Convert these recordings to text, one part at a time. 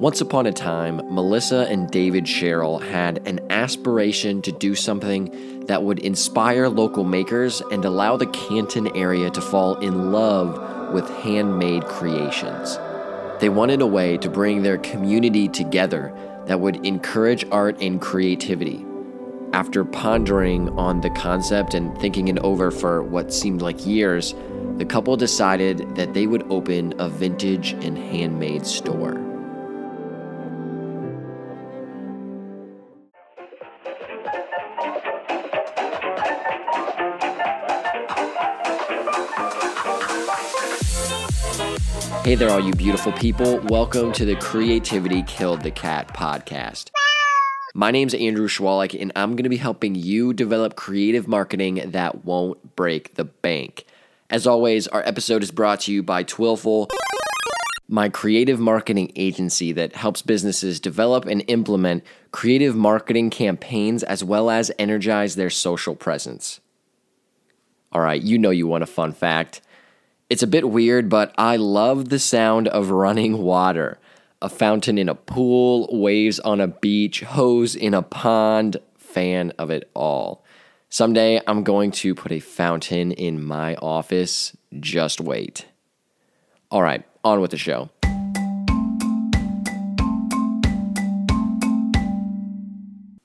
Once upon a time, Melissa and David Sherrill had an aspiration to do something that would inspire local makers and allow the Canton area to fall in love with handmade creations. They wanted a way to bring their community together that would encourage art and creativity. After pondering on the concept and thinking it over for what seemed like years, the couple decided that they would open a vintage and handmade store. Hey there, all you beautiful people. Welcome to the Creativity Killed the Cat podcast. My name's Andrew Schwalik, and I'm going to be helping you develop creative marketing that won't break the bank. As always, our episode is brought to you by Twilful, my creative marketing agency that helps businesses develop and implement creative marketing campaigns as well as energize their social presence. All right, you know you want a fun fact. It's a bit weird, but I love the sound of running water. A fountain in a pool, waves on a beach, hose in a pond. Fan of it all. Someday I'm going to put a fountain in my office. Just wait. All right, on with the show.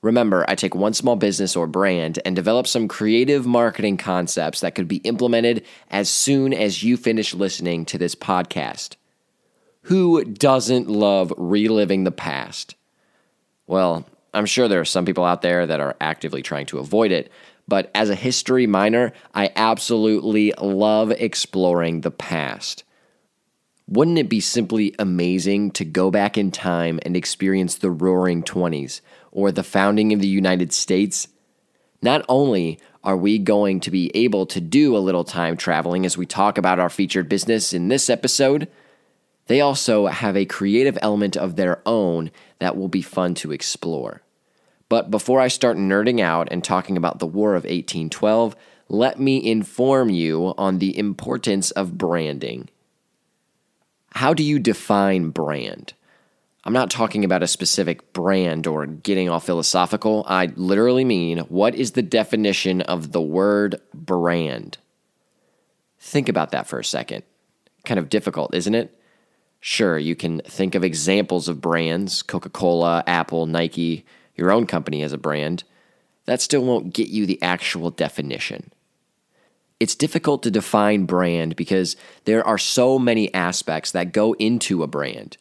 Remember, I take one small business or brand and develop some creative marketing concepts that could be implemented as soon as you finish listening to this podcast. Who doesn't love reliving the past? Well, I'm sure there are some people out there that are actively trying to avoid it, but as a history minor, I absolutely love exploring the past. Wouldn't it be simply amazing to go back in time and experience the roaring 20s? or the founding of the United States, not only are we going to be able to do a little time traveling as we talk about our featured business in this episode, they also have a creative element of their own that will be fun to explore. But before I start nerding out and talking about the War of 1812, let me inform you on the importance of branding. How do you define brand? I'm not talking about a specific brand or getting all philosophical. I literally mean what is the definition of the word brand? Think about that for a second. Kind of difficult, isn't it? Sure, you can think of examples of brands Coca Cola, Apple, Nike, your own company as a brand. That still won't get you the actual definition. It's difficult to define brand because there are so many aspects that go into a brand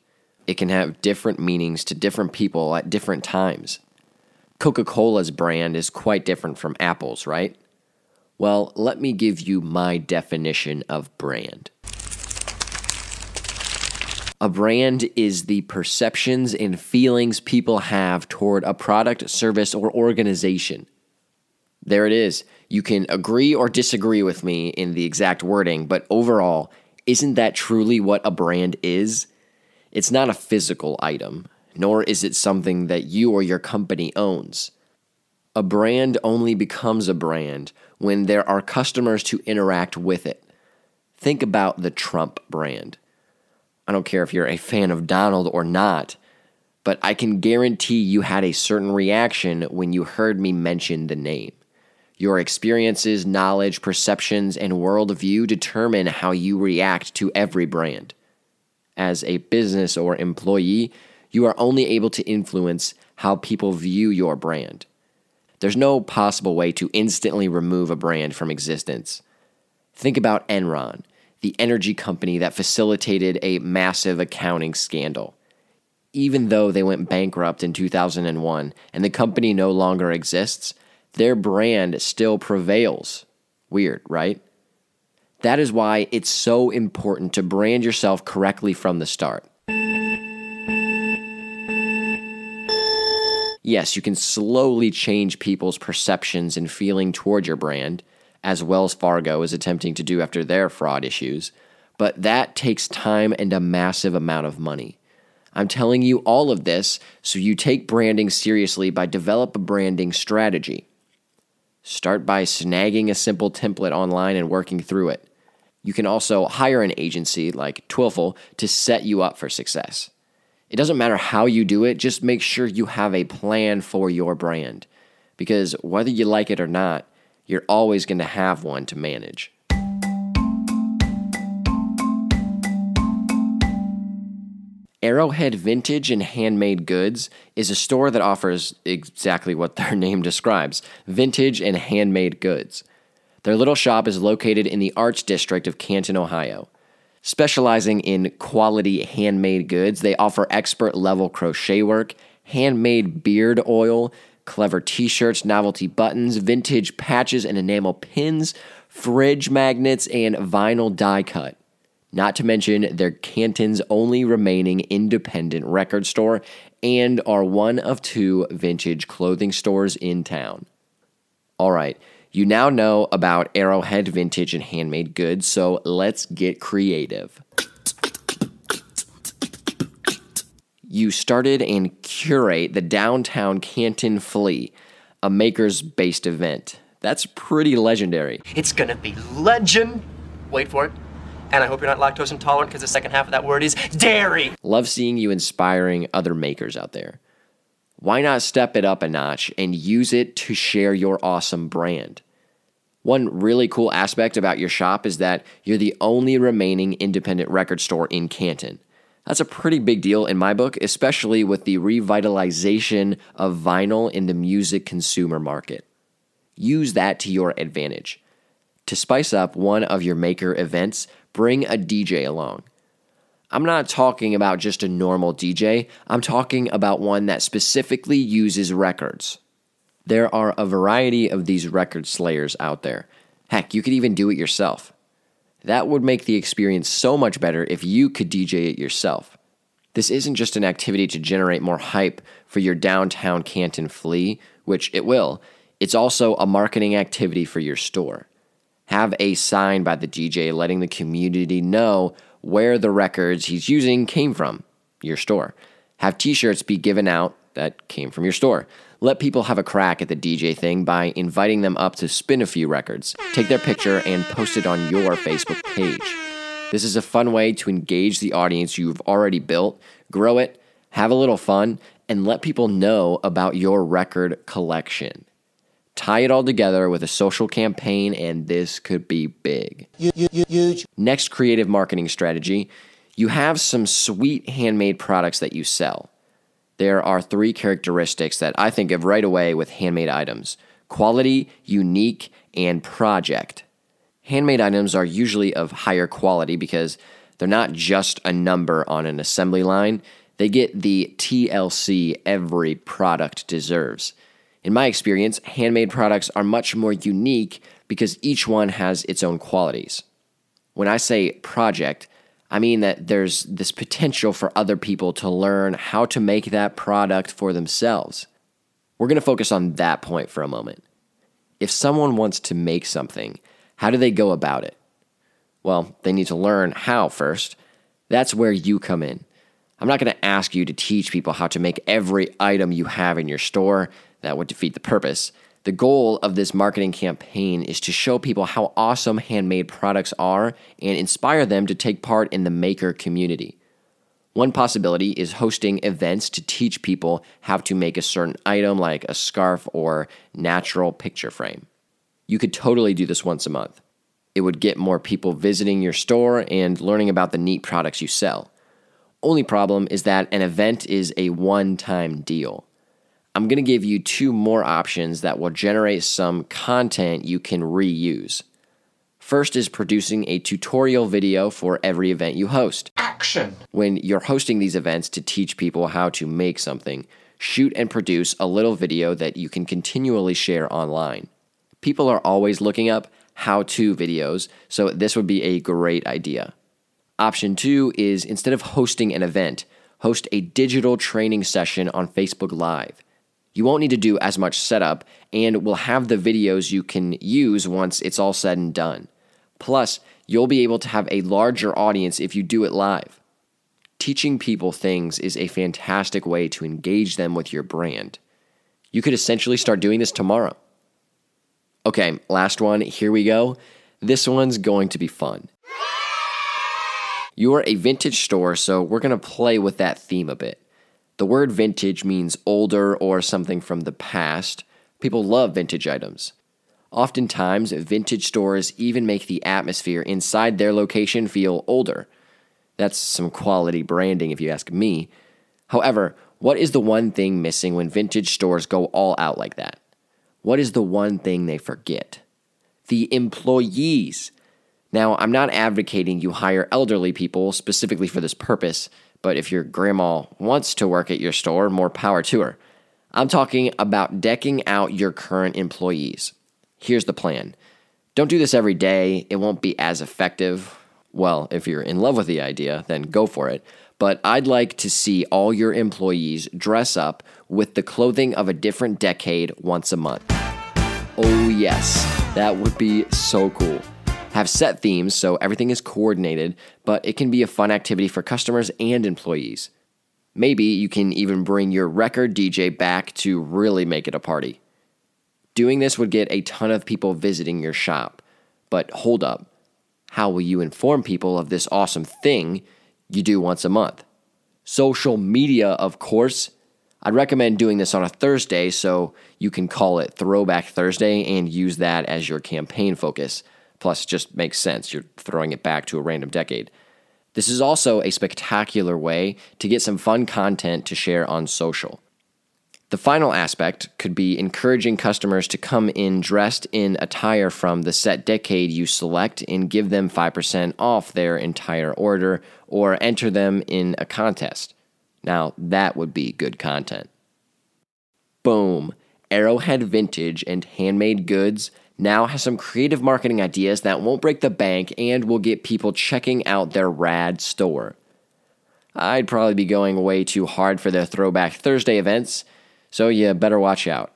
it can have different meanings to different people at different times. Coca Cola's brand is quite different from Apple's, right? Well, let me give you my definition of brand. A brand is the perceptions and feelings people have toward a product, service, or organization. There it is. You can agree or disagree with me in the exact wording, but overall, isn't that truly what a brand is? It's not a physical item, nor is it something that you or your company owns. A brand only becomes a brand when there are customers to interact with it. Think about the Trump brand. I don't care if you're a fan of Donald or not, but I can guarantee you had a certain reaction when you heard me mention the name. Your experiences, knowledge, perceptions, and worldview determine how you react to every brand as a business or employee, you are only able to influence how people view your brand. There's no possible way to instantly remove a brand from existence. Think about Enron, the energy company that facilitated a massive accounting scandal. Even though they went bankrupt in 2001 and the company no longer exists, their brand still prevails. Weird, right? That is why it's so important to brand yourself correctly from the start. Yes, you can slowly change people's perceptions and feeling toward your brand, as Wells Fargo is attempting to do after their fraud issues, but that takes time and a massive amount of money. I'm telling you all of this so you take branding seriously by develop a branding strategy. Start by snagging a simple template online and working through it. You can also hire an agency like Twilful to set you up for success. It doesn't matter how you do it, just make sure you have a plan for your brand. Because whether you like it or not, you're always going to have one to manage. Arrowhead Vintage and Handmade Goods is a store that offers exactly what their name describes vintage and handmade goods. Their little shop is located in the Arts District of Canton, Ohio. Specializing in quality handmade goods, they offer expert level crochet work, handmade beard oil, clever t shirts, novelty buttons, vintage patches and enamel pins, fridge magnets, and vinyl die cut not to mention they're Canton's only remaining independent record store and are one of two vintage clothing stores in town. All right, you now know about Arrowhead Vintage and Handmade Goods, so let's get creative. You started and curate the Downtown Canton Flea, a makers based event. That's pretty legendary. It's gonna be legend. Wait for it and I hope you're not lactose intolerant because the second half of that word is dairy. Love seeing you inspiring other makers out there. Why not step it up a notch and use it to share your awesome brand? One really cool aspect about your shop is that you're the only remaining independent record store in Canton. That's a pretty big deal in my book, especially with the revitalization of vinyl in the music consumer market. Use that to your advantage. To spice up one of your maker events, bring a DJ along. I'm not talking about just a normal DJ, I'm talking about one that specifically uses records. There are a variety of these record slayers out there. Heck, you could even do it yourself. That would make the experience so much better if you could DJ it yourself. This isn't just an activity to generate more hype for your downtown Canton flea, which it will, it's also a marketing activity for your store. Have a sign by the DJ letting the community know where the records he's using came from, your store. Have t shirts be given out that came from your store. Let people have a crack at the DJ thing by inviting them up to spin a few records. Take their picture and post it on your Facebook page. This is a fun way to engage the audience you've already built, grow it, have a little fun, and let people know about your record collection. Tie it all together with a social campaign, and this could be big. Huge. Next creative marketing strategy you have some sweet handmade products that you sell. There are three characteristics that I think of right away with handmade items quality, unique, and project. Handmade items are usually of higher quality because they're not just a number on an assembly line, they get the TLC every product deserves. In my experience, handmade products are much more unique because each one has its own qualities. When I say project, I mean that there's this potential for other people to learn how to make that product for themselves. We're going to focus on that point for a moment. If someone wants to make something, how do they go about it? Well, they need to learn how first. That's where you come in. I'm not going to ask you to teach people how to make every item you have in your store. That would defeat the purpose. The goal of this marketing campaign is to show people how awesome handmade products are and inspire them to take part in the maker community. One possibility is hosting events to teach people how to make a certain item like a scarf or natural picture frame. You could totally do this once a month. It would get more people visiting your store and learning about the neat products you sell. Only problem is that an event is a one time deal. I'm going to give you two more options that will generate some content you can reuse. First is producing a tutorial video for every event you host. Action! When you're hosting these events to teach people how to make something, shoot and produce a little video that you can continually share online. People are always looking up how to videos, so this would be a great idea. Option two is instead of hosting an event, host a digital training session on Facebook Live. You won't need to do as much setup, and will have the videos you can use once it's all said and done. Plus, you'll be able to have a larger audience if you do it live. Teaching people things is a fantastic way to engage them with your brand. You could essentially start doing this tomorrow. Okay, last one. Here we go. This one's going to be fun. You are a vintage store, so we're going to play with that theme a bit. The word vintage means older or something from the past. People love vintage items. Oftentimes, vintage stores even make the atmosphere inside their location feel older. That's some quality branding, if you ask me. However, what is the one thing missing when vintage stores go all out like that? What is the one thing they forget? The employees. Now, I'm not advocating you hire elderly people specifically for this purpose, but if your grandma wants to work at your store, more power to her. I'm talking about decking out your current employees. Here's the plan don't do this every day, it won't be as effective. Well, if you're in love with the idea, then go for it. But I'd like to see all your employees dress up with the clothing of a different decade once a month. Oh, yes, that would be so cool. Have set themes so everything is coordinated, but it can be a fun activity for customers and employees. Maybe you can even bring your record DJ back to really make it a party. Doing this would get a ton of people visiting your shop. But hold up. How will you inform people of this awesome thing you do once a month? Social media, of course. I'd recommend doing this on a Thursday so you can call it Throwback Thursday and use that as your campaign focus. Plus, it just makes sense. You're throwing it back to a random decade. This is also a spectacular way to get some fun content to share on social. The final aspect could be encouraging customers to come in dressed in attire from the set decade you select and give them 5% off their entire order or enter them in a contest. Now, that would be good content. Boom. Arrowhead Vintage and Handmade Goods now has some creative marketing ideas that won't break the bank and will get people checking out their rad store. I'd probably be going way too hard for their Throwback Thursday events so you better watch out.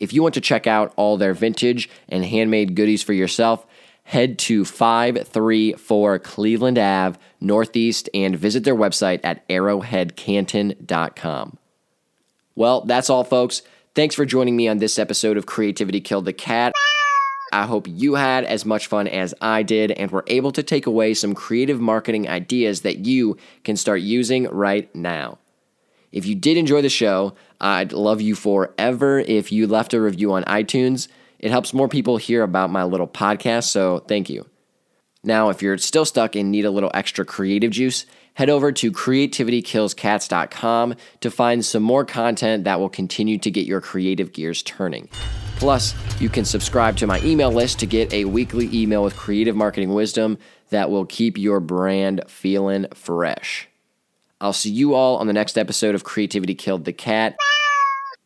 If you want to check out all their vintage and handmade goodies for yourself, head to 534 Cleveland Ave Northeast and visit their website at arrowheadcanton.com. Well, that's all, folks. Thanks for joining me on this episode of Creativity Killed the Cat. I hope you had as much fun as I did and were able to take away some creative marketing ideas that you can start using right now. If you did enjoy the show, I'd love you forever if you left a review on iTunes. It helps more people hear about my little podcast, so thank you. Now, if you're still stuck and need a little extra creative juice, head over to creativitykillscats.com to find some more content that will continue to get your creative gears turning. Plus, you can subscribe to my email list to get a weekly email with creative marketing wisdom that will keep your brand feeling fresh. I'll see you all on the next episode of Creativity Killed the Cat.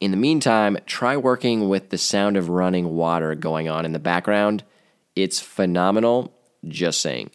In the meantime, try working with the sound of running water going on in the background. It's phenomenal, just saying.